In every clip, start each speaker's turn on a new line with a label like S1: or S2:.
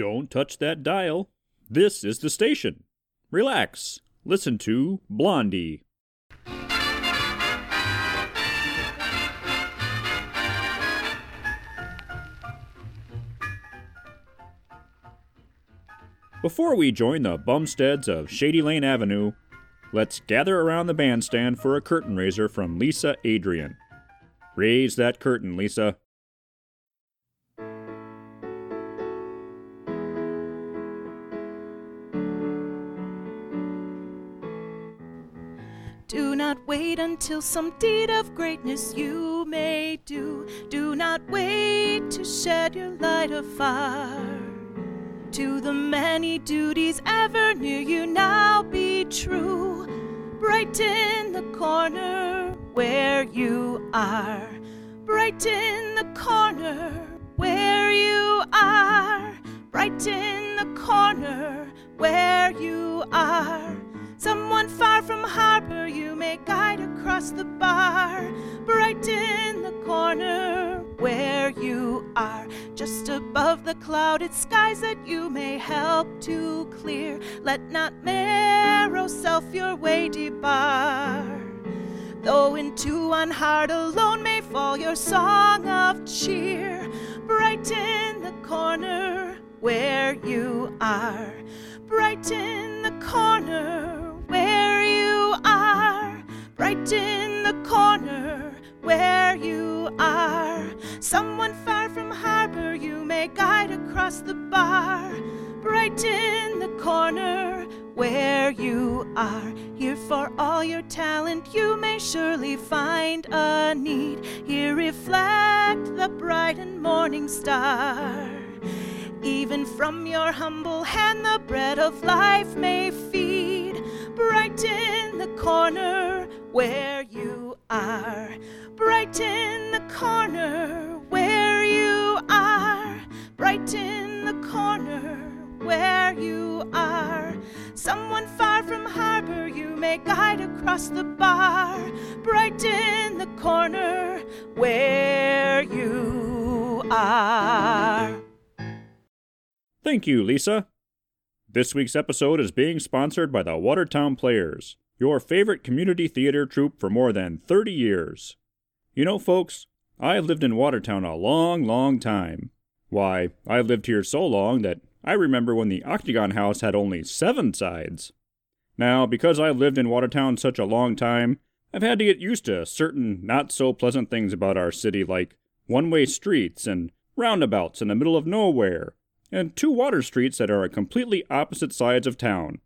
S1: Don't touch that dial. This is the station. Relax. Listen to Blondie. Before we join the bumsteads of Shady Lane Avenue, let's gather around the bandstand for a curtain raiser from Lisa Adrian. Raise that curtain, Lisa.
S2: Wait until some deed of greatness you may do. Do not wait to shed your light afar. To the many duties ever near you, now be true. Brighten the corner where you are. Brighten the corner where you are. Brighten the corner where you are. Someone far from harbor you may guide across the bar. Brighten the corner where you are. Just above the clouded skies that you may help to clear. Let not narrow self your way debar. Though into one heart alone may fall your song of cheer. Brighten the corner where you are. Brighten the corner are. in the corner where you are. Someone far from harbor you may guide across the bar. Right Brighten the corner where you are. Here for all your talent you may surely find a need. Here reflect the bright and morning star. Even from your humble hand the bread of life may feed. Brighten the corner where you are. Brighten the corner where you are. Brighten the corner where you are. Someone far from harbor you may guide across the bar. Brighten the corner where you are.
S1: Thank you, Lisa. This week's episode is being sponsored by the Watertown Players, your favorite community theater troupe for more than 30 years. You know, folks, I've lived in Watertown a long, long time. Why, I've lived here so long that I remember when the Octagon House had only seven sides. Now, because I've lived in Watertown such a long time, I've had to get used to certain not so pleasant things about our city, like one way streets and roundabouts in the middle of nowhere, and two water streets that are on completely opposite sides of town.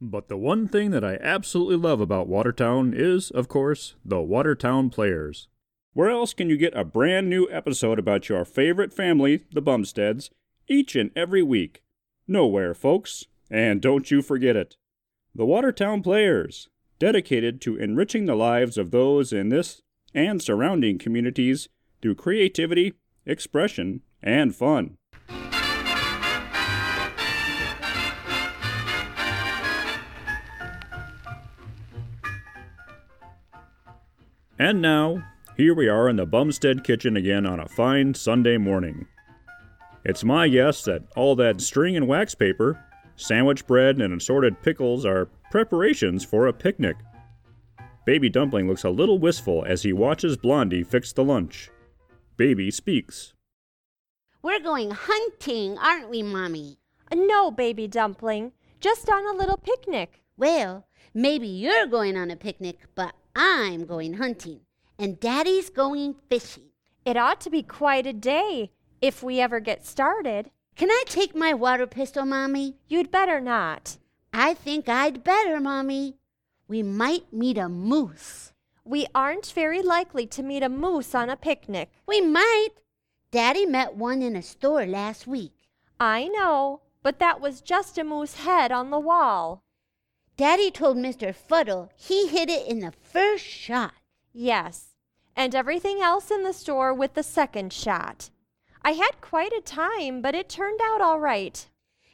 S1: But the one thing that I absolutely love about Watertown is, of course, the Watertown Players. Where else can you get a brand new episode about your favorite family, the Bumsteads, each and every week? Nowhere, folks. And don't you forget it. The Watertown Players, dedicated to enriching the lives of those in this and surrounding communities through creativity, expression, and fun. And now, here we are in the Bumstead kitchen again on a fine Sunday morning. It's my guess that all that string and wax paper, sandwich bread, and assorted pickles are preparations for a picnic. Baby Dumpling looks a little wistful as he watches Blondie fix the lunch. Baby speaks.
S3: We're going hunting, aren't we, Mommy?
S4: Uh, no, baby dumpling, just on a little picnic.
S3: Well, maybe you're going on a picnic, but I'm going hunting, and Daddy's going fishing.
S4: It ought to be quite a day if we ever get started.
S3: Can I take my water pistol, Mommy?
S4: You'd better not.
S3: I think I'd better, Mommy. We might meet a moose.
S4: We aren't very likely to meet a moose on a picnic.
S3: We might. Daddy met one in a store last week.
S4: I know, but that was just a moose head on the wall.
S3: Daddy told Mr. Fuddle he hit it in the first shot.
S4: Yes, and everything else in the store with the second shot. I had quite a time, but it turned out all right.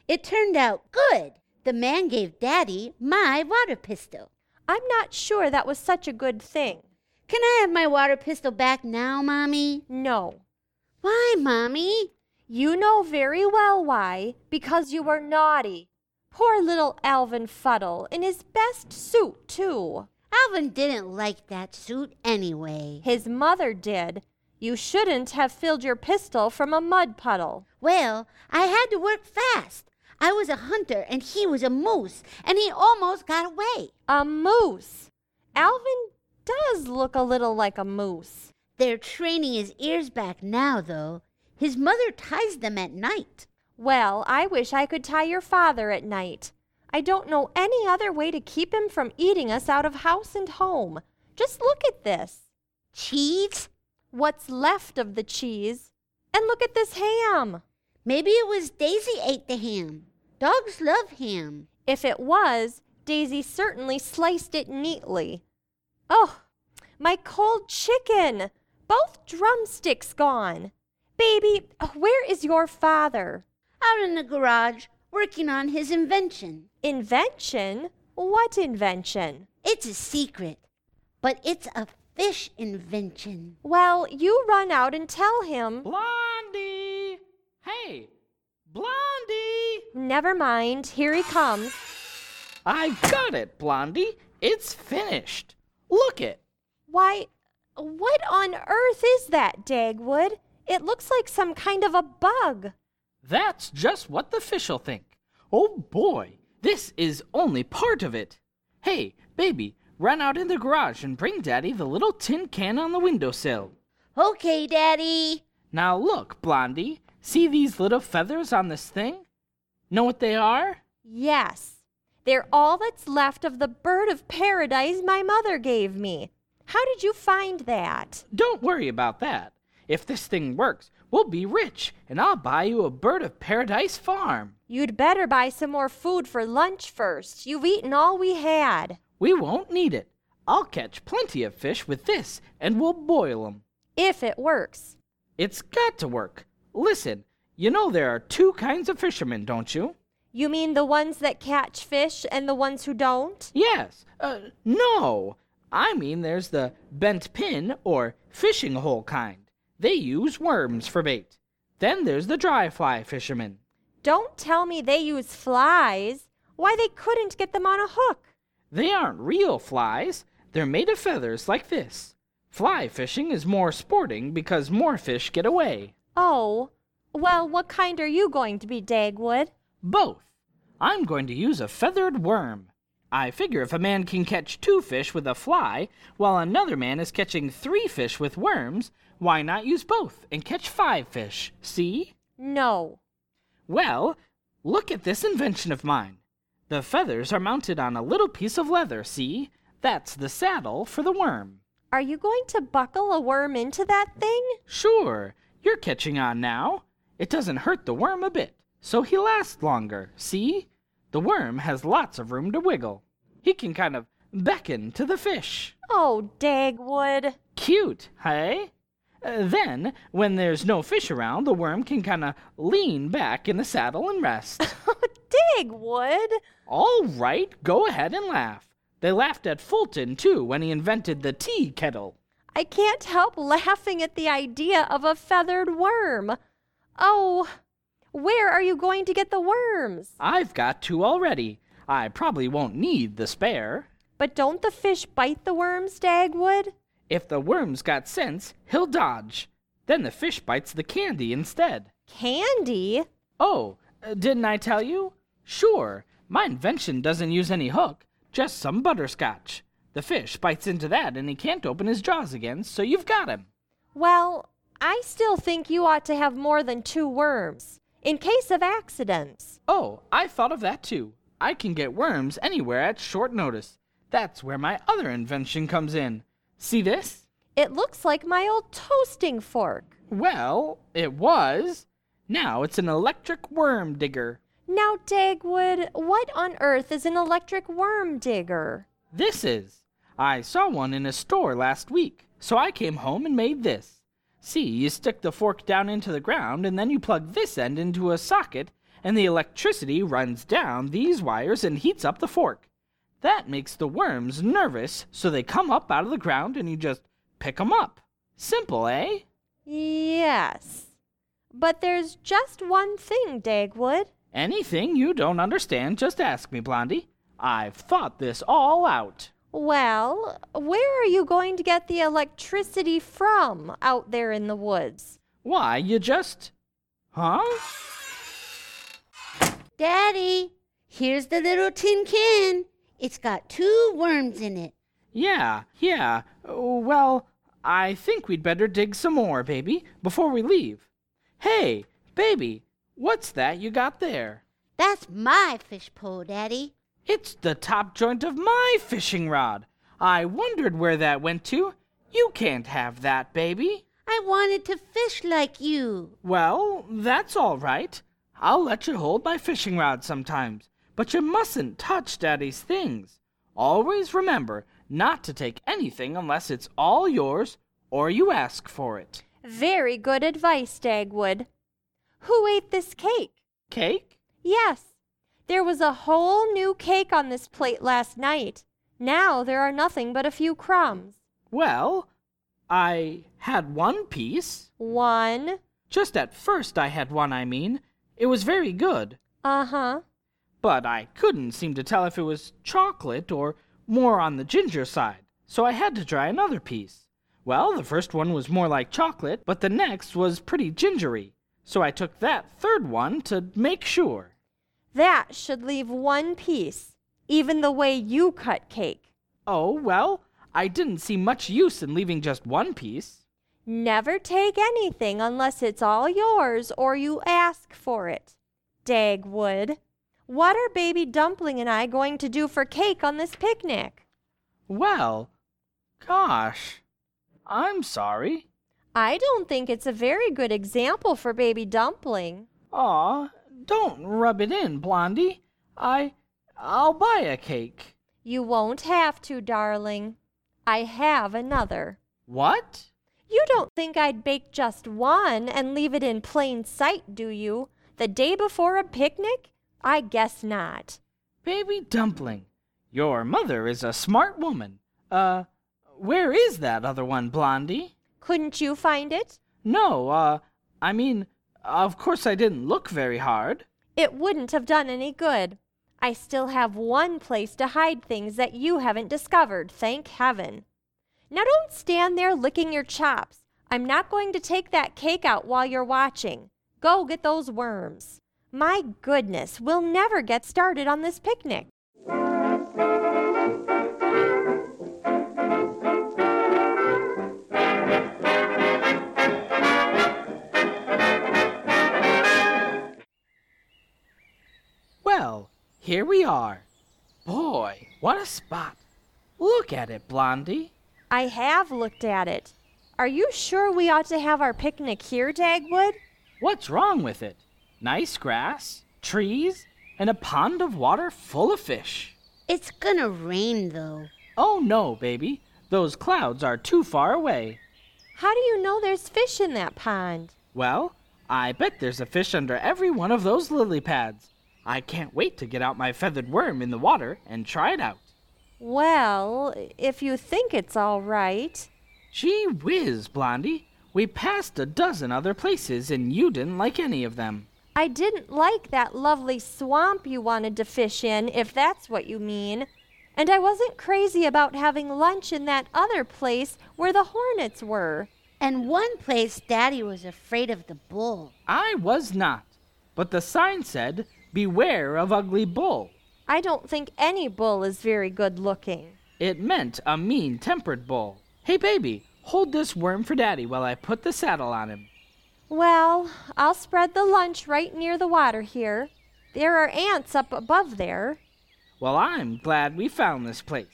S3: It turned out good. The man gave Daddy my water pistol.
S4: I'm not sure that was such a good thing.
S3: Can I have my water pistol back now, Mommy?
S4: No.
S3: Why, Mommy?
S4: You know very well why. Because you were naughty. Poor little Alvin Fuddle, in his best suit, too.
S3: Alvin didn't like that suit anyway.
S4: His mother did. You shouldn't have filled your pistol from a mud puddle.
S3: Well, I had to work fast. I was a hunter and he was a moose, and he almost got away.
S4: A moose. Alvin does look a little like a moose.
S3: They're training his ears back now, though. His mother ties them at night.
S4: Well, I wish I could tie your father at night. I don't know any other way to keep him from eating us out of house and home. Just look at this.
S3: Cheese?
S4: What's left of the cheese? And look at this ham.
S3: Maybe it was Daisy ate the ham. Dogs love ham.
S4: If it was, Daisy certainly sliced it neatly. Oh, my cold chicken! Both drumsticks gone. Baby, where is your father?
S3: Out in the garage, working on his invention.
S4: Invention? What invention?
S3: It's a secret, but it's a fish invention.
S4: Well, you run out and tell him.
S5: Blondie! Hey, Blondie!
S4: Never mind, here he comes.
S5: I got it, Blondie. It's finished. Look it.
S4: Why, what on earth is that, Dagwood? It looks like some kind of a bug.
S5: That's just what the fish'll think. Oh boy, this is only part of it. Hey, baby, run out in the garage and bring Daddy the little tin can on the windowsill.
S3: Okay, Daddy.
S5: Now look, Blondie, see these little feathers on this thing? Know what they are?
S4: Yes, they're all that's left of the bird of paradise my mother gave me. How did you find that?
S5: Don't worry about that. If this thing works, we'll be rich, and I'll buy you a bird of paradise farm.
S4: You'd better buy some more food for lunch first. You've eaten all we had.
S5: We won't need it. I'll catch plenty of fish with this, and we'll boil 'em.
S4: If it works.
S5: It's got to work. Listen, you know there are two kinds of fishermen, don't you?
S4: You mean the ones that catch fish and the ones who don't?
S5: Yes. Uh, no. I mean there's the bent pin or fishing hole kind. They use worms for bait. Then there's the dry fly fishermen.
S4: Don't tell me they use flies. Why, they couldn't get them on a hook.
S5: They aren't real flies. They're made of feathers like this. Fly fishing is more sporting because more fish get away.
S4: Oh, well, what kind are you going to be, Dagwood?
S5: Both. I'm going to use a feathered worm. I figure if a man can catch two fish with a fly, while another man is catching three fish with worms, why not use both and catch five fish? See?
S4: No.
S5: Well, look at this invention of mine. The feathers are mounted on a little piece of leather, see? That's the saddle for the worm.
S4: Are you going to buckle a worm into that thing?
S5: Sure, you're catching on now. It doesn't hurt the worm a bit, so he lasts longer, see? The worm has lots of room to wiggle. He can kind of beckon to the fish.
S4: Oh, Dagwood.
S5: Cute, hey? Uh, then, when there's no fish around, the worm can kind of lean back in the saddle and rest.
S4: Dagwood.
S5: All right, go ahead and laugh. They laughed at Fulton, too, when he invented the tea kettle.
S4: I can't help laughing at the idea of a feathered worm. Oh, where are you going to get the worms?
S5: I've got two already. I probably won't need the spare.
S4: But don't the fish bite the worms, Dagwood?
S5: If the worm's got sense, he'll dodge. Then the fish bites the candy instead.
S4: Candy?
S5: Oh, uh, didn't I tell you? Sure, my invention doesn't use any hook, just some butterscotch. The fish bites into that and he can't open his jaws again, so you've got him.
S4: Well, I still think you ought to have more than two worms, in case of accidents.
S5: Oh, I thought of that too. I can get worms anywhere at short notice. That's where my other invention comes in. See this?
S4: It looks like my old toasting fork.
S5: Well, it was. Now it's an electric worm digger.
S4: Now, Dagwood, what on earth is an electric worm digger?
S5: This is. I saw one in a store last week, so I came home and made this. See, you stick the fork down into the ground, and then you plug this end into a socket, and the electricity runs down these wires and heats up the fork. That makes the worms nervous, so they come up out of the ground and you just pick 'em up. Simple, eh?
S4: Yes. But there's just one thing, Dagwood.
S5: Anything you don't understand, just ask me, Blondie. I've thought this all out.
S4: Well, where are you going to get the electricity from out there in the woods?
S5: Why, you just. Huh?
S3: Daddy, here's the little tin can. It's got two worms in it.
S5: Yeah, yeah. Well, I think we'd better dig some more, baby, before we leave. Hey, baby, what's that you got there?
S3: That's my fish pole, Daddy.
S5: It's the top joint of my fishing rod. I wondered where that went to. You can't have that, baby.
S3: I wanted to fish like you.
S5: Well, that's all right. I'll let you hold my fishing rod sometimes, but you mustn't touch Daddy's things. Always remember not to take anything unless it's all yours or you ask for it.
S4: Very good advice, Dagwood. Who ate this cake?
S5: Cake?
S4: Yes. There was a whole new cake on this plate last night. Now there are nothing but a few crumbs.
S5: Well, I had one piece.
S4: One.
S5: Just at first I had one, I mean. It was very good.
S4: Uh huh.
S5: But I couldn't seem to tell if it was chocolate or more on the ginger side, so I had to try another piece. Well, the first one was more like chocolate, but the next was pretty gingery, so I took that third one to make sure.
S4: That should leave one piece, even the way you cut cake.
S5: Oh, well, I didn't see much use in leaving just one piece.
S4: Never take anything unless it's all yours or you ask for it. Dagwood, what are Baby Dumpling and I going to do for cake on this picnic?
S5: Well, gosh, I'm sorry.
S4: I don't think it's a very good example for Baby Dumpling.
S5: Aw, don't rub it in, Blondie. I. I'll buy a cake.
S4: You won't have to, darling. I have another.
S5: What?
S4: You don't think I'd bake just one and leave it in plain sight, do you? The day before a picnic? I guess not.
S5: Baby Dumpling, your mother is a smart woman. Uh, where is that other one, Blondie?
S4: Couldn't you find it?
S5: No, uh, I mean, of course I didn't look very hard.
S4: It wouldn't have done any good. I still have one place to hide things that you haven't discovered, thank heaven. Now don't stand there licking your chops. I'm not going to take that cake out while you're watching. Go get those worms. My goodness, we'll never get started on this picnic.
S5: Well, here we are. Boy, what a spot. Look at it, Blondie.
S4: I have looked at it. Are you sure we ought to have our picnic here, Dagwood?
S5: What's wrong with it? Nice grass, trees, and a pond of water full of fish.
S3: It's gonna rain, though.
S5: Oh no, baby. Those clouds are too far away.
S4: How do you know there's fish in that pond?
S5: Well, I bet there's a fish under every one of those lily pads. I can't wait to get out my feathered worm in the water and try it out.
S4: Well, if you think it's all right.
S5: Gee whiz, Blondie. We passed a dozen other places and you didn't like any of them.
S4: I didn't like that lovely swamp you wanted to fish in, if that's what you mean. And I wasn't crazy about having lunch in that other place where the hornets were.
S3: And one place Daddy was afraid of the bull.
S5: I was not. But the sign said, Beware of ugly bull.
S4: I don't think any bull is very good looking.
S5: It meant a mean tempered bull. Hey, baby, hold this worm for Daddy while I put the saddle on him.
S4: Well, I'll spread the lunch right near the water here. There are ants up above there.
S5: Well, I'm glad we found this place.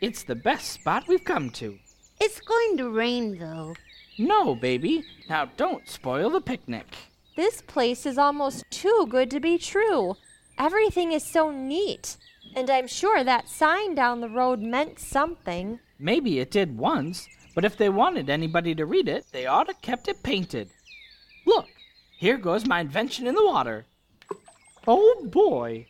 S5: It's the best spot we've come to.
S3: It's going to rain, though.
S5: No, baby. Now don't spoil the picnic.
S4: This place is almost too good to be true. Everything is so neat. And I'm sure that sign down the road meant something.
S5: Maybe it did once, but if they wanted anybody to read it, they ought to kept it painted. Look, here goes my invention in the water. Oh boy.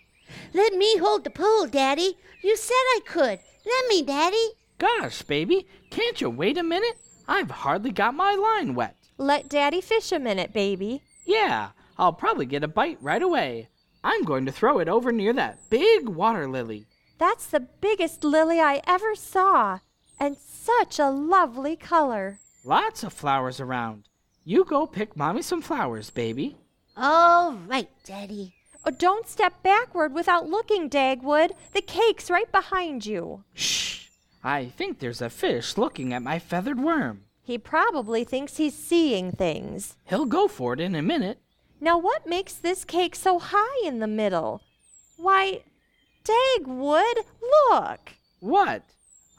S3: Let me hold the pole, Daddy. You said I could. Let me, Daddy.
S5: Gosh, baby, can't you wait a minute? I've hardly got my line wet.
S4: Let Daddy fish a minute, baby.
S5: Yeah, I'll probably get a bite right away. I'm going to throw it over near that big water lily.
S4: That's the biggest lily I ever saw, and such a lovely color.
S5: Lots of flowers around. You go pick Mommy some flowers, baby.
S3: All right, Daddy.
S4: Oh, don't step backward without looking, Dagwood. The cake's right behind you.
S5: Shh! I think there's a fish looking at my feathered worm.
S4: He probably thinks he's seeing things.
S5: He'll go for it in a minute.
S4: Now, what makes this cake so high in the middle? Why, Dagwood, look!
S5: What?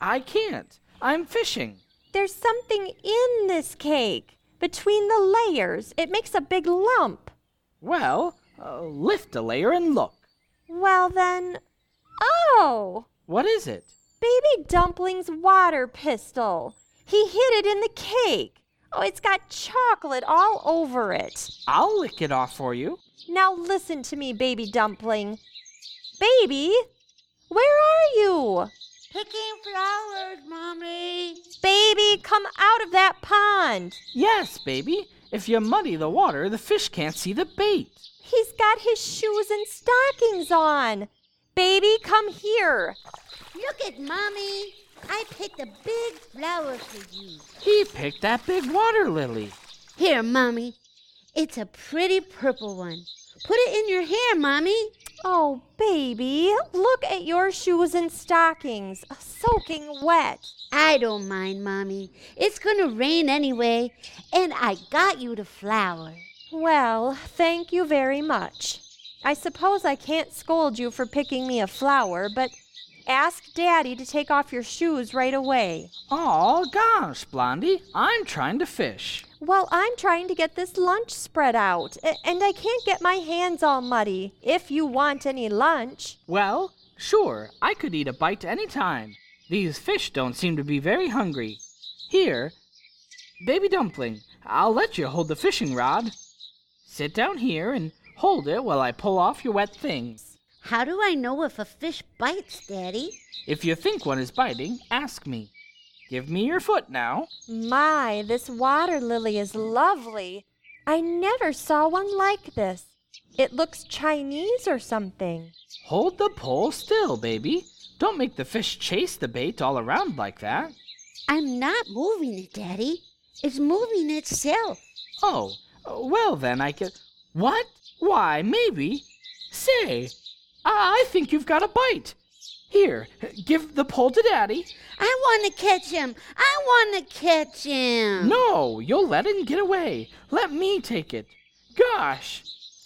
S5: I can't. I'm fishing.
S4: There's something in this cake. Between the layers, it makes a big lump.
S5: Well, uh, lift a layer and look.
S4: Well, then. Oh!
S5: What is it?
S4: Baby Dumpling's water pistol. He hid it in the cake. Oh, it's got chocolate all over it.
S5: I'll lick it off for you.
S4: Now listen to me, Baby Dumpling. Baby, where are you?
S3: Picking flowers, Mommy.
S4: Baby, come out of that pond.
S5: Yes, baby. If you muddy the water, the fish can't see the bait.
S4: He's got his shoes and stockings on. Baby, come here.
S3: Look at Mommy. I picked a big flower for you.
S5: He picked that big water lily.
S3: Here, Mommy. It's a pretty purple one. Put it in your hair, Mommy.
S4: Oh, baby, look at your shoes and stockings, soaking wet.
S3: I don't mind, Mommy. It's gonna rain anyway, and I got you the flower.
S4: Well, thank you very much. I suppose I can't scold you for picking me a flower, but ask Daddy to take off your shoes right away.
S5: Oh, gosh, Blondie. I'm trying to fish.
S4: Well, I'm trying to get this lunch spread out, and I can't get my hands all muddy. If you want any lunch.
S5: Well, sure, I could eat a bite any time. These fish don't seem to be very hungry. Here, baby dumpling, I'll let you hold the fishing rod. Sit down here and hold it while I pull off your wet things.
S3: How do I know if a fish bites, Daddy?
S5: If you think one is biting, ask me. Give me your foot now.
S4: My, this water lily is lovely. I never saw one like this. It looks Chinese or something.
S5: Hold the pole still, baby. Don't make the fish chase the bait all around like that.
S3: I'm not moving it, Daddy. It's moving itself.
S5: Oh, well then I can. What? Why, maybe. Say, I I think you've got a bite. Here, give the pole to Daddy.
S3: I want to catch him. I want to catch him.
S5: No, you'll let him get away. Let me take it. Gosh,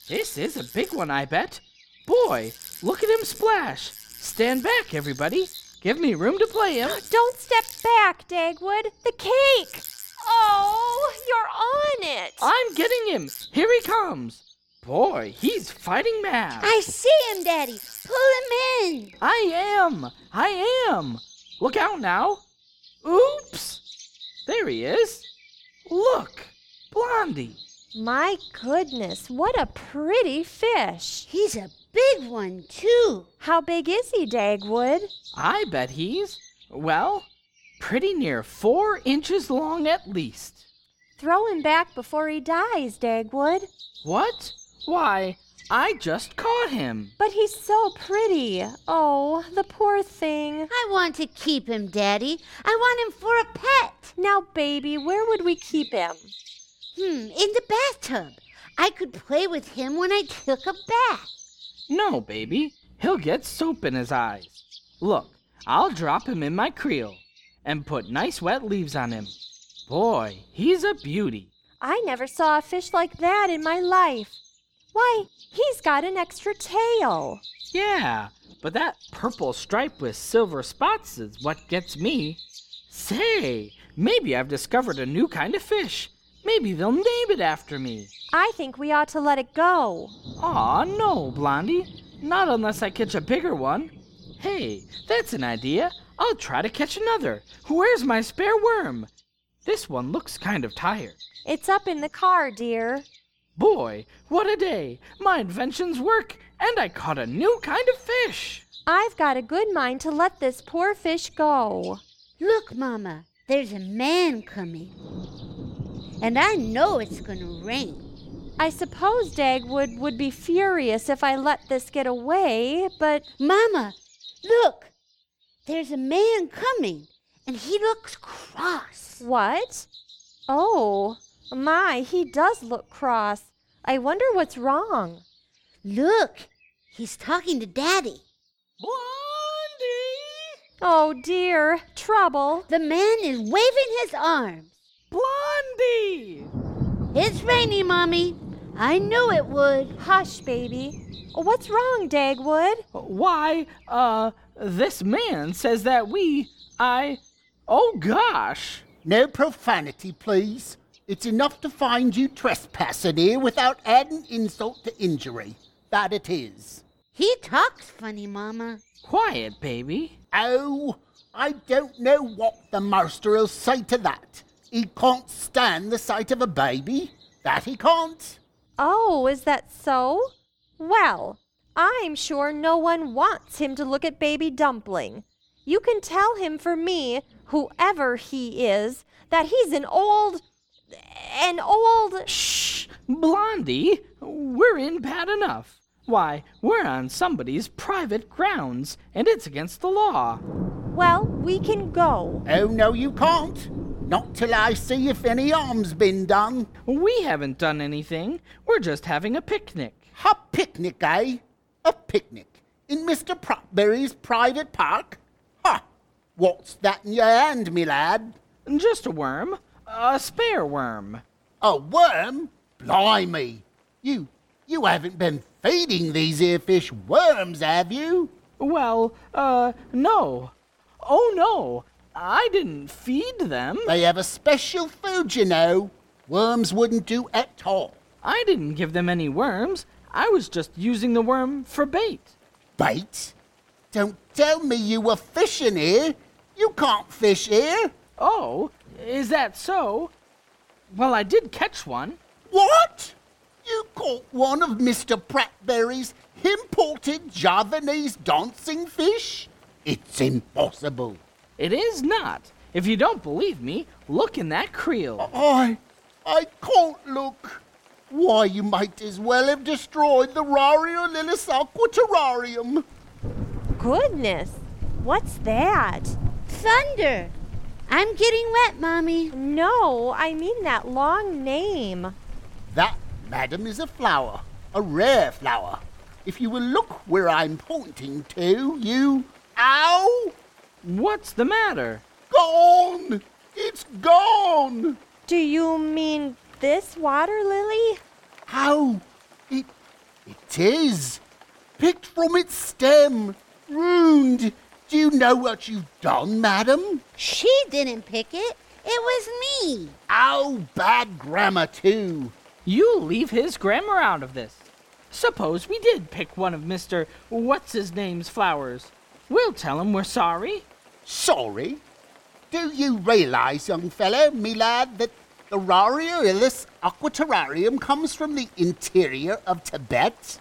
S5: this is a big one, I bet. Boy, look at him splash. Stand back, everybody. Give me room to play him.
S4: Don't step back, Dagwood. The cake. Oh, you're on it.
S5: I'm getting him. Here he comes. Boy, he's fighting mad.
S3: I see him, Daddy. Pull him in.
S5: I am. I am. Look out now. Oops. There he is. Look, Blondie.
S4: My goodness, what a pretty fish.
S3: He's a big one, too.
S4: How big is he, Dagwood?
S5: I bet he's, well, pretty near four inches long at least.
S4: Throw him back before he dies, Dagwood.
S5: What? Why, I just caught him.
S4: But he's so pretty. Oh, the poor thing.
S3: I want to keep him, Daddy. I want him for a pet.
S4: Now, baby, where would we keep him?
S3: Hmm, in the bathtub. I could play with him when I took a bath.
S5: No, baby. He'll get soap in his eyes. Look, I'll drop him in my creel and put nice wet leaves on him. Boy, he's a beauty.
S4: I never saw a fish like that in my life. Why, he's got an extra tail.
S5: Yeah, but that purple stripe with silver spots is what gets me. Say, maybe I've discovered a new kind of fish. Maybe they'll name it after me.
S4: I think we ought to let it go.
S5: Aw, no, Blondie. Not unless I catch a bigger one. Hey, that's an idea. I'll try to catch another. Where's my spare worm? This one looks kind of tired.
S4: It's up in the car, dear.
S5: Boy, what a day! My inventions work, and I caught a new kind of fish.
S4: I've got a good mind to let this poor fish go.
S3: Look, Mama, there's a man coming. And I know it's gonna rain.
S4: I suppose Dagwood would be furious if I let this get away, but
S3: Mama, look. There's a man coming, and he looks cross.
S4: what? Oh, my, he does look cross. I wonder what's wrong.
S3: Look, he's talking to Daddy. Blondie!
S4: Oh dear, trouble.
S3: The man is waving his arms.
S5: Blondie!
S3: It's rainy, Mommy. I knew it would.
S4: Hush, baby. What's wrong, Dagwood?
S5: Why, uh, this man says that we, I, oh gosh.
S6: No profanity, please. It's enough to find you trespassing here without adding insult to injury. That it is.
S3: He talks funny, Mama.
S5: Quiet, baby.
S6: Oh, I don't know what the master'll say to that. He can't stand the sight of a baby. That he can't.
S4: Oh, is that so? Well, I'm sure no one wants him to look at baby dumpling. You can tell him for me, whoever he is, that he's an old. An old.
S5: Shh! Blondie, we're in bad enough. Why, we're on somebody's private grounds, and it's against the law.
S4: Well, we can go.
S6: Oh, no, you can't. Not till I see if any harm's been done.
S5: We haven't done anything. We're just having a picnic.
S6: A picnic, eh? A picnic in Mr. Prattberry's private park? Ha! What's that in your hand, me lad?
S5: Just a worm. A spare worm.
S6: A worm? Blimey! You, you haven't been feeding these here fish worms, have you?
S5: Well, uh, no. Oh, no. I didn't feed them.
S6: They have a special food, you know. Worms wouldn't do at all.
S5: I didn't give them any worms. I was just using the worm for bait.
S6: Bait? Don't tell me you were fishing here. You can't fish here.
S5: Oh, is that so? Well, I did catch one.
S6: What? You caught one of Mr. Prattberry's imported Javanese dancing fish? It's impossible.
S5: It is not. If you don't believe me, look in that creel.
S6: I, I can't look. Why, you might as well have destroyed the Rariolillis aquaterrarium.
S4: Goodness, what's that?
S3: Thunder. I'm getting wet, Mommy.
S4: No, I mean that long name.
S6: That, madam, is a flower, a rare flower. If you will look where I'm pointing to, you. Ow!
S5: What's the matter?
S6: Gone! It's gone!
S4: Do you mean this water lily?
S6: How? It. It is! Picked from its stem! Ruined! Do you know what you've done, madam?
S3: She didn't pick it. It was me.
S6: Oh, bad grammar, too.
S5: You leave his grammar out of this. Suppose we did pick one of Mr. What's His Name's flowers. We'll tell him we're sorry.
S6: Sorry? Do you realize, young fellow, me lad, that the Rariolillis aquaterrarium comes from the interior of Tibet?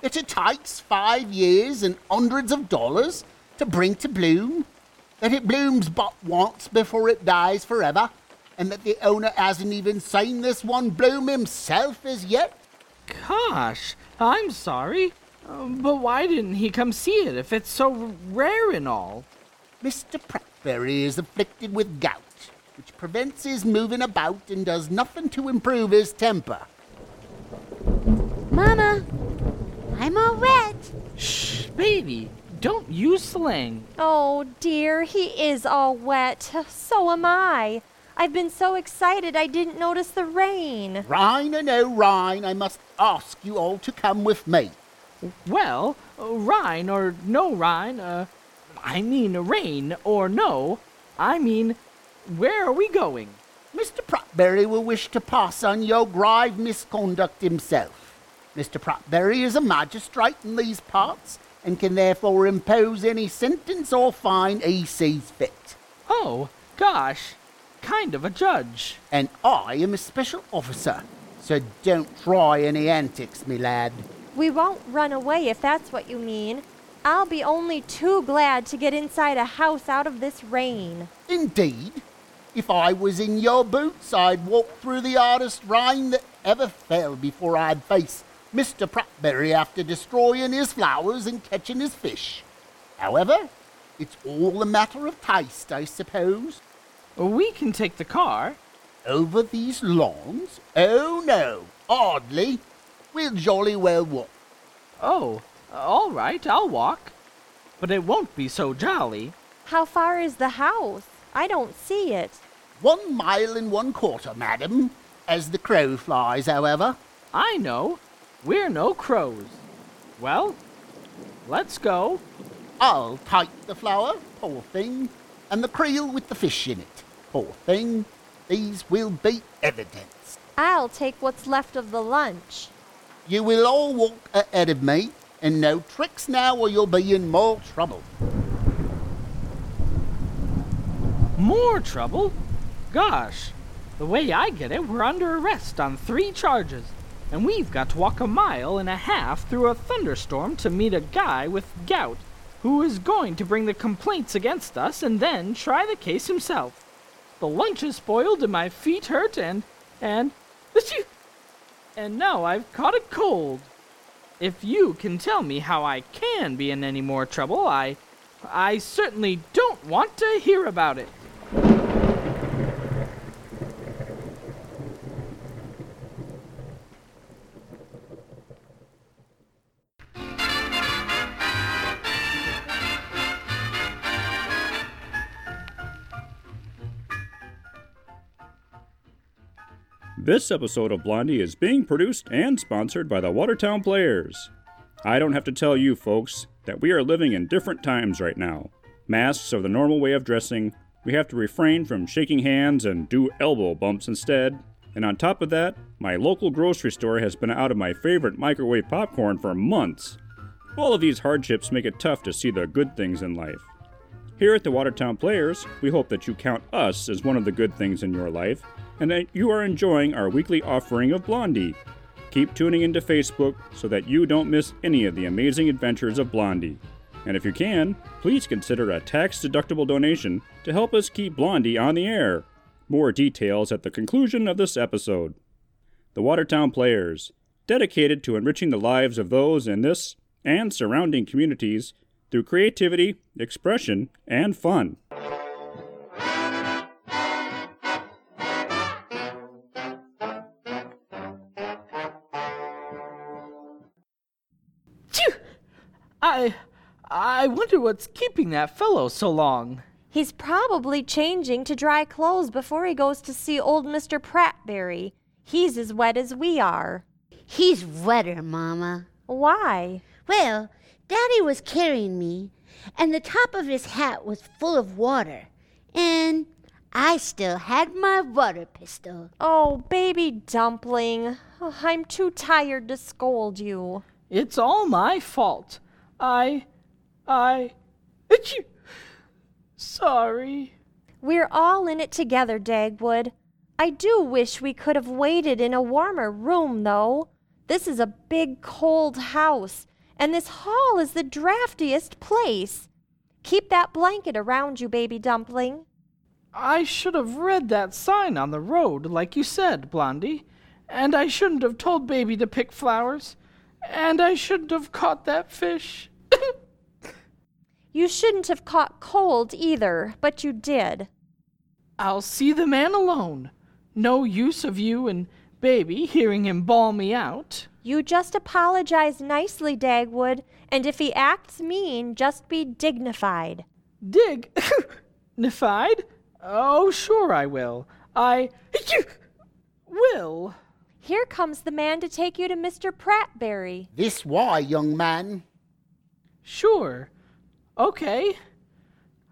S6: That it takes five years and hundreds of dollars to bring to bloom? That it blooms but once before it dies forever? And that the owner hasn't even seen this one bloom himself as yet?
S5: Gosh, I'm sorry. Uh, but why didn't he come see it if it's so rare and all?
S6: Mr. Prattberry is afflicted with gout, which prevents his moving about and does nothing to improve his temper.
S3: Mama, I'm all wet.
S5: Shh, baby, don't use slang.
S4: Oh dear, he is all wet. So am I. I've been so excited I didn't notice the rain.
S6: Rhine or no Rhine, I must ask you all to come with me.
S5: Well, Rhine or no Rhine, uh, I mean rain or no, I mean, where are we going?
S6: Mr. Prattberry will wish to pass on your grave misconduct himself. Mr. Prattberry is a magistrate in these parts and can therefore impose any sentence or fine he sees fit.
S5: Oh, gosh, kind of a judge.
S6: And I am a special officer, so don't try any antics, me lad.
S4: We won't run away if that's what you mean. I'll be only too glad to get inside a house out of this rain.
S6: Indeed, if I was in your boots, I'd walk through the hardest rain that ever fell before I'd face Mr. Prattberry after destroying his flowers and catching his fish. However, it's all a matter of taste, I suppose.
S5: We can take the car.
S6: Over these lawns? Oh no, hardly. We'll jolly well walk.
S5: Oh, all right, I'll walk. But it won't be so jolly.
S4: How far is the house? I don't see it.
S6: One mile and one quarter, madam. As the crow flies, however.
S5: I know. We're no crows. Well, let's go.
S6: I'll take the flower, poor thing, and the creel with the fish in it, poor thing. These will be evidence.
S4: I'll take what's left of the lunch.
S6: You will all walk ahead of me, and no tricks now or you'll be in more trouble.
S5: More trouble? Gosh, the way I get it, we're under arrest on three charges. And we've got to walk a mile and a half through a thunderstorm to meet a guy with gout who is going to bring the complaints against us and then try the case himself. The lunch is spoiled and my feet hurt and. and. and now I've caught a cold. If you can tell me how I can be in any more trouble, I. I certainly don't want to hear about it.
S1: This episode of Blondie is being produced and sponsored by the Watertown Players. I don't have to tell you folks that we are living in different times right now. Masks are the normal way of dressing. We have to refrain from shaking hands and do elbow bumps instead. And on top of that, my local grocery store has been out of my favorite microwave popcorn for months. All of these hardships make it tough to see the good things in life. Here at the Watertown Players, we hope that you count us as one of the good things in your life and that you are enjoying our weekly offering of Blondie. Keep tuning into Facebook so that you don't miss any of the amazing adventures of Blondie. And if you can, please consider a tax deductible donation to help us keep Blondie on the air. More details at the conclusion of this episode. The Watertown Players, dedicated to enriching the lives of those in this and surrounding communities through creativity, expression, and fun.
S5: I. I wonder what's keeping that fellow so long.
S4: He's probably changing to dry clothes before he goes to see old Mr. Prattberry. He's as wet as we are.
S3: He's wetter, Mama.
S4: Why?
S3: Well, Daddy was carrying me, and the top of his hat was full of water. And I still had my water pistol.
S4: Oh, baby dumpling. Oh, I'm too tired to scold you.
S5: It's all my fault. I. I. Achoo! Sorry.
S4: We're all in it together, Dagwood. I do wish we could have waited in a warmer room, though. This is a big, cold house, and this hall is the draftiest place. Keep that blanket around you, baby dumpling.
S5: I should have read that sign on the road, like you said, Blondie. And I shouldn't have told Baby to pick flowers. And I shouldn't have caught that fish.
S4: You shouldn't have caught cold either, but you did.
S5: I'll see the man alone. No use of you and Baby hearing him bawl me out.
S4: You just apologize nicely, Dagwood, and if he acts mean, just be dignified.
S5: Dig. Nified? Oh, sure I will. I. will.
S4: Here comes the man to take you to Mr. Prattberry.
S6: This why, young man?
S5: Sure. Okay.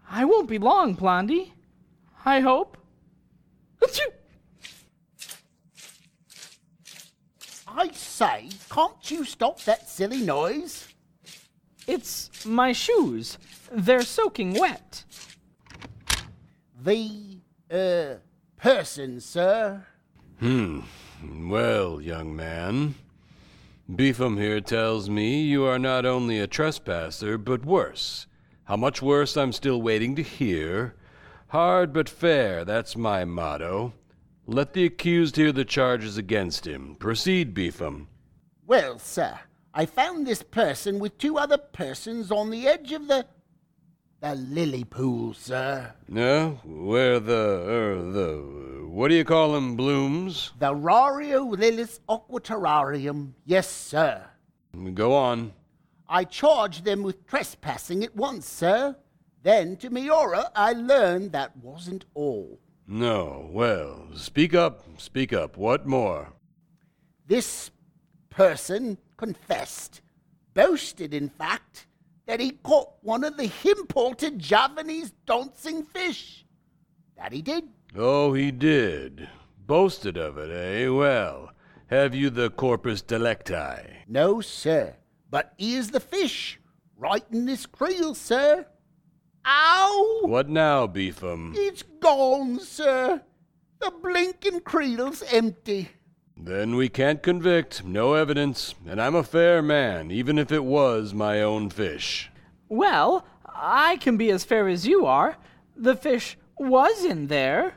S5: I won't be long, Blondie. I hope.
S6: I say, can't you stop that silly noise?
S5: It's my shoes. They're soaking wet.
S6: The, uh, person, sir.
S7: Hmm. Well, young man, Beefum here tells me you are not only a trespasser, but worse. How much worse I'm still waiting to hear. Hard but fair, that's my motto. Let the accused hear the charges against him. Proceed, Beefum.
S6: Well, sir, I found this person with two other persons on the edge of the. The lily pool, sir.
S7: No? Where the, er, the, what do you call them, blooms?
S6: The Rario Lilis Aquaterrarium. Yes, sir.
S7: Go on.
S6: I charged them with trespassing at once, sir. Then, to horror, I learned that wasn't all.
S7: No, well, speak up, speak up. What more?
S6: This person confessed, boasted, in fact, that he caught one of the imported Javanese dancing fish. That he did.
S7: Oh, he did. Boasted of it, eh? Well, have you the corpus delicti?
S6: No, sir. But here's the fish, right in this creel, sir. Ow!
S7: What now, Beefum?
S6: It's gone, sir. The blinking creel's empty.
S7: Then we can't convict. No evidence. And I'm a fair man, even if it was my own fish.
S5: Well, I can be as fair as you are. The fish was in there.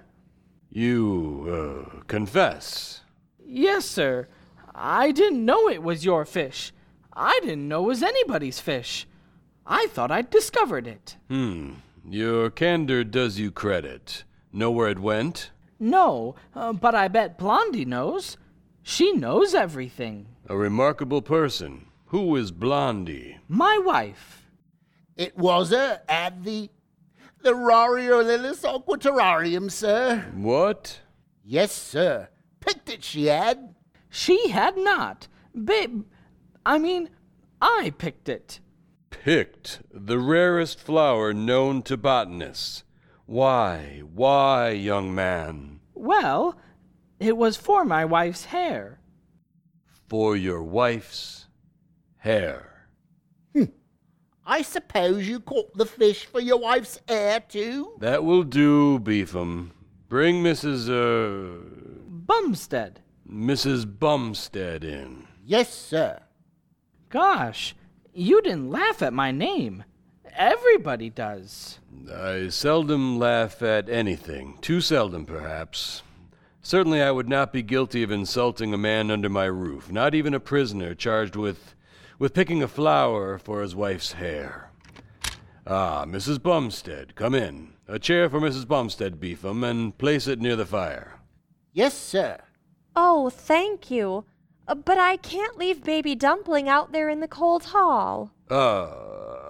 S7: You, uh, confess.
S5: Yes, sir. I didn't know it was your fish. I didn't know it was anybody's fish. I thought I'd discovered it.
S7: Hmm. Your candor does you credit. Know where it went?
S5: No, uh, but I bet Blondie knows. She knows everything.
S7: A remarkable person. Who is Blondie?
S5: My wife.
S6: It was her at the. the Rario Lilis Aquaterrarium, sir.
S7: What?
S6: Yes, sir. Picked it, she had.
S5: She had not. Babe, I mean, I picked it.
S7: Picked the rarest flower known to botanists. Why, why, young man?
S5: Well, it was for my wife's hair.
S7: For your wife's hair.
S6: I suppose you caught the fish for your wife's hair, too?
S7: That will do, Beefum. Bring Mrs. er.
S5: Bumstead.
S7: Mrs. Bumstead in.
S6: Yes, sir.
S5: Gosh, you didn't laugh at my name. Everybody does.
S7: I seldom laugh at anything. Too seldom, perhaps. Certainly, I would not be guilty of insulting a man under my roof, not even a prisoner charged with with picking a flower for his wife's hair. Ah, Mrs. Bumstead, come in. A chair for Mrs. Bumstead, Beefum, and place it near the fire.
S6: Yes, sir.
S4: Oh, thank you. Uh, But I can't leave baby Dumpling out there in the cold hall.
S7: Uh,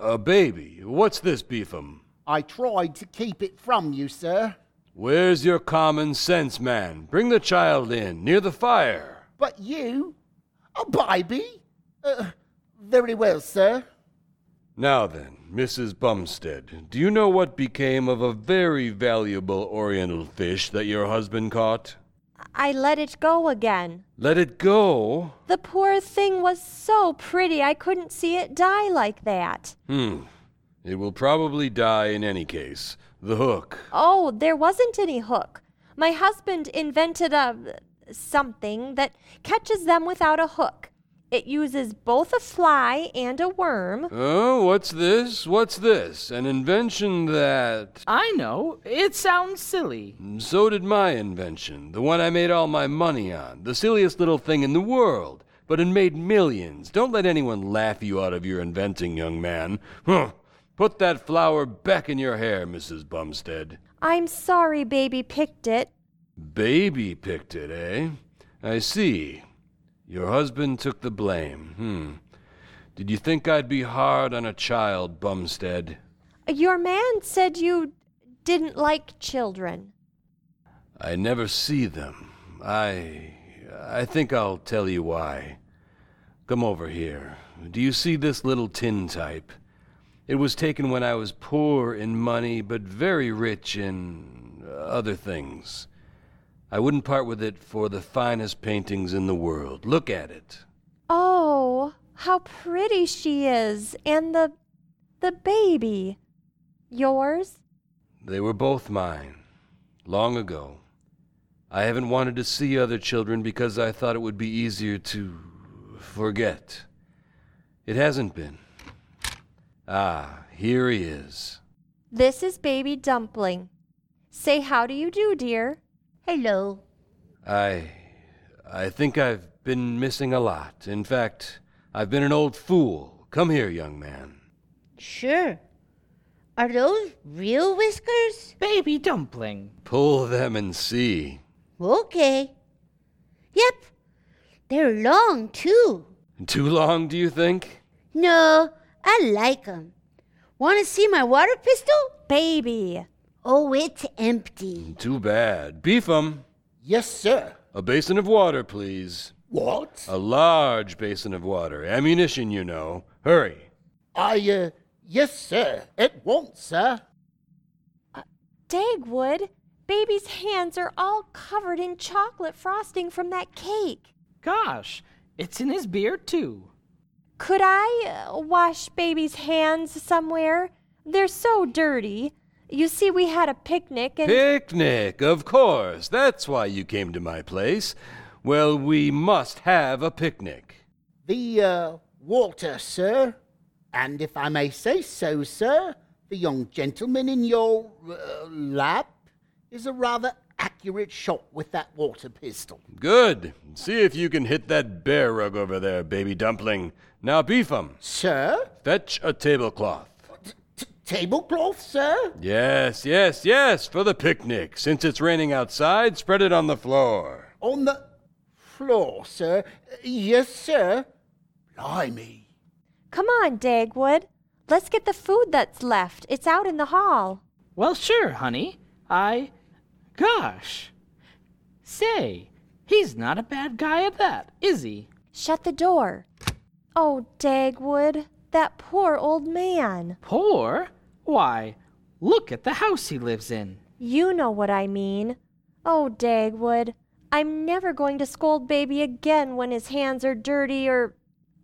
S7: a baby. What's this, Beefum?
S6: I tried to keep it from you, sir.
S7: Where's your common sense, man? Bring the child in, near the fire.
S6: But you? A baby? Uh, very well, sir.
S7: Now then, Mrs. Bumstead, do you know what became of a very valuable oriental fish that your husband caught?
S4: I let it go again.
S7: Let it go?
S4: The poor thing was so pretty I couldn't see it die like that.
S7: Hmm. It will probably die in any case. The hook.
S4: Oh, there wasn't any hook. My husband invented a something that catches them without a hook. It uses both a fly and a worm.
S7: Oh, what's this? What's this? An invention that.
S5: I know. It sounds silly.
S7: Mm, so did my invention, the one I made all my money on, the silliest little thing in the world, but it made millions. Don't let anyone laugh you out of your inventing, young man. Huh. Put that flower back in your hair, Mrs. Bumstead.
S4: I'm sorry baby picked it.
S7: Baby picked it, eh? I see. Your husband took the blame. Hmm. Did you think I'd be hard on a child, Bumstead?
S4: Your man said you didn't like children.
S7: I never see them. I. I think I'll tell you why. Come over here. Do you see this little tin type? It was taken when I was poor in money, but very rich in uh, other things. I wouldn't part with it for the finest paintings in the world. Look at it.
S4: Oh, how pretty she is. And the the baby. Yours?
S7: They were both mine, long ago. I haven't wanted to see other children because I thought it would be easier to forget. It hasn't been. Ah, here he is.
S4: This is baby Dumpling. Say how do you do, dear?
S3: Hello.
S7: I. I think I've been missing a lot. In fact, I've been an old fool. Come here, young man.
S3: Sure. Are those real whiskers?
S5: Baby dumpling.
S7: Pull them and see.
S3: Okay. Yep. They're long, too.
S7: Too long, do you think?
S3: No, I like 'em. Want to see my water pistol?
S4: Baby.
S3: Oh, it's empty.
S7: Too bad. Beefum.
S6: Yes, sir.
S7: A basin of water, please.
S6: What?
S7: A large basin of water. Ammunition, you know. Hurry.
S6: I, uh, yes, sir. At once, sir.
S4: Dagwood, baby's hands are all covered in chocolate frosting from that cake.
S5: Gosh, it's in his beard too.
S4: Could I uh, wash baby's hands somewhere? They're so dirty. You see, we had a picnic and.
S7: Picnic, of course. That's why you came to my place. Well, we must have a picnic.
S6: The, uh, water, sir. And if I may say so, sir, the young gentleman in your, uh, lap is a rather accurate shot with that water pistol.
S7: Good. See if you can hit that bear rug over there, baby dumpling. Now Beefum.
S6: Sir?
S7: Fetch a tablecloth.
S6: T- tablecloth, sir?
S7: Yes, yes, yes, for the picnic. Since it's raining outside, spread it on the floor.
S6: On the floor, sir. Yes, sir. Blimey.
S4: Come on, Dagwood. Let's get the food that's left. It's out in the hall.
S5: Well, sure, honey. I. Gosh. Say, he's not a bad guy at that, is he?
S4: Shut the door. Oh, Dagwood, that poor old man.
S5: Poor? Why, look at the house he lives in.
S4: You know what I mean. Oh, Dagwood, I'm never going to scold baby again when his hands are dirty or.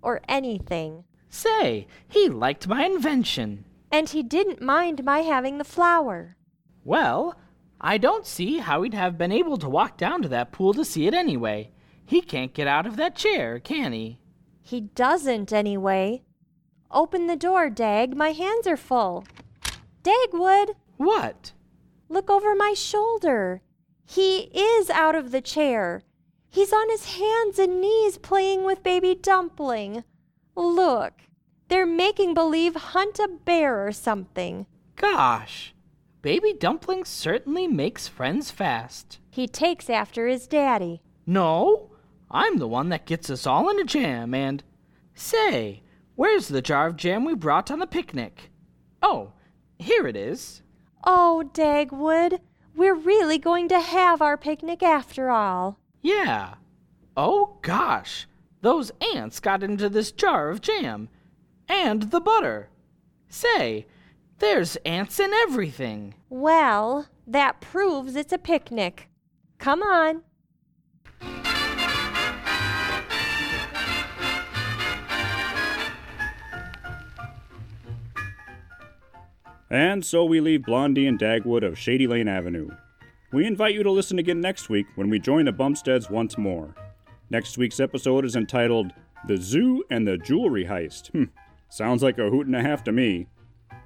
S4: or anything.
S5: Say, he liked my invention.
S4: And he didn't mind my having the flower.
S5: Well, I don't see how he'd have been able to walk down to that pool to see it anyway. He can't get out of that chair, can he?
S4: He doesn't, anyway. Open the door, Dag. My hands are full. Dagwood,
S5: What?
S4: look over my shoulder. He is out of the chair. He's on his hands and knees playing with baby dumpling. Look, they're making believe hunt a bear or something.
S5: Gosh, Baby Dumpling certainly makes friends fast.
S4: He takes after his daddy.
S5: No, I'm the one that gets us all in a jam and. Say, where's the jar of jam we brought on the picnic? Oh, here it is.
S4: Oh, Dagwood, we're really going to have our picnic after all.
S5: Yeah. Oh gosh, those ants got into this jar of jam. And the butter. Say, there's ants in everything.
S4: Well, that proves it's a picnic. Come on.
S1: And so we leave Blondie and Dagwood of Shady Lane Avenue. We invite you to listen again next week when we join the Bumsteads once more. Next week's episode is entitled The Zoo and the Jewelry Heist. Hmm, sounds like a hoot and a half to me.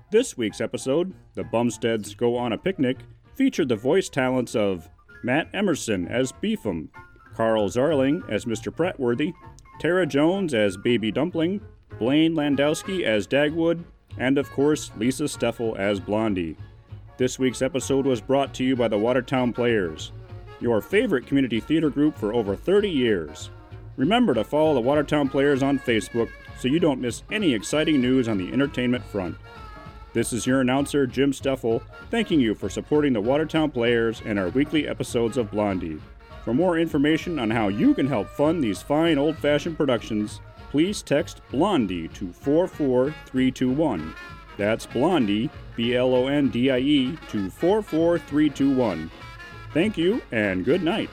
S1: This week's episode, The Bumsteads Go on a Picnic, featured the voice talents of Matt Emerson as Beefum, Carl Zarling as Mr. Prattworthy, Tara Jones as Baby Dumpling, Blaine Landowski as Dagwood, and of course, Lisa Steffel as Blondie. This week's episode was brought to you by the Watertown Players, your favorite community theater group for over 30 years. Remember to follow the Watertown Players on Facebook so you don't miss any exciting news on the entertainment front. This is your announcer, Jim Steffel, thanking you for supporting the Watertown Players and our weekly episodes of Blondie. For more information on how you can help fund these fine old fashioned productions, please text Blondie to 44321. That's Blondie, B L O N D I E, to 44321. Thank you and good night.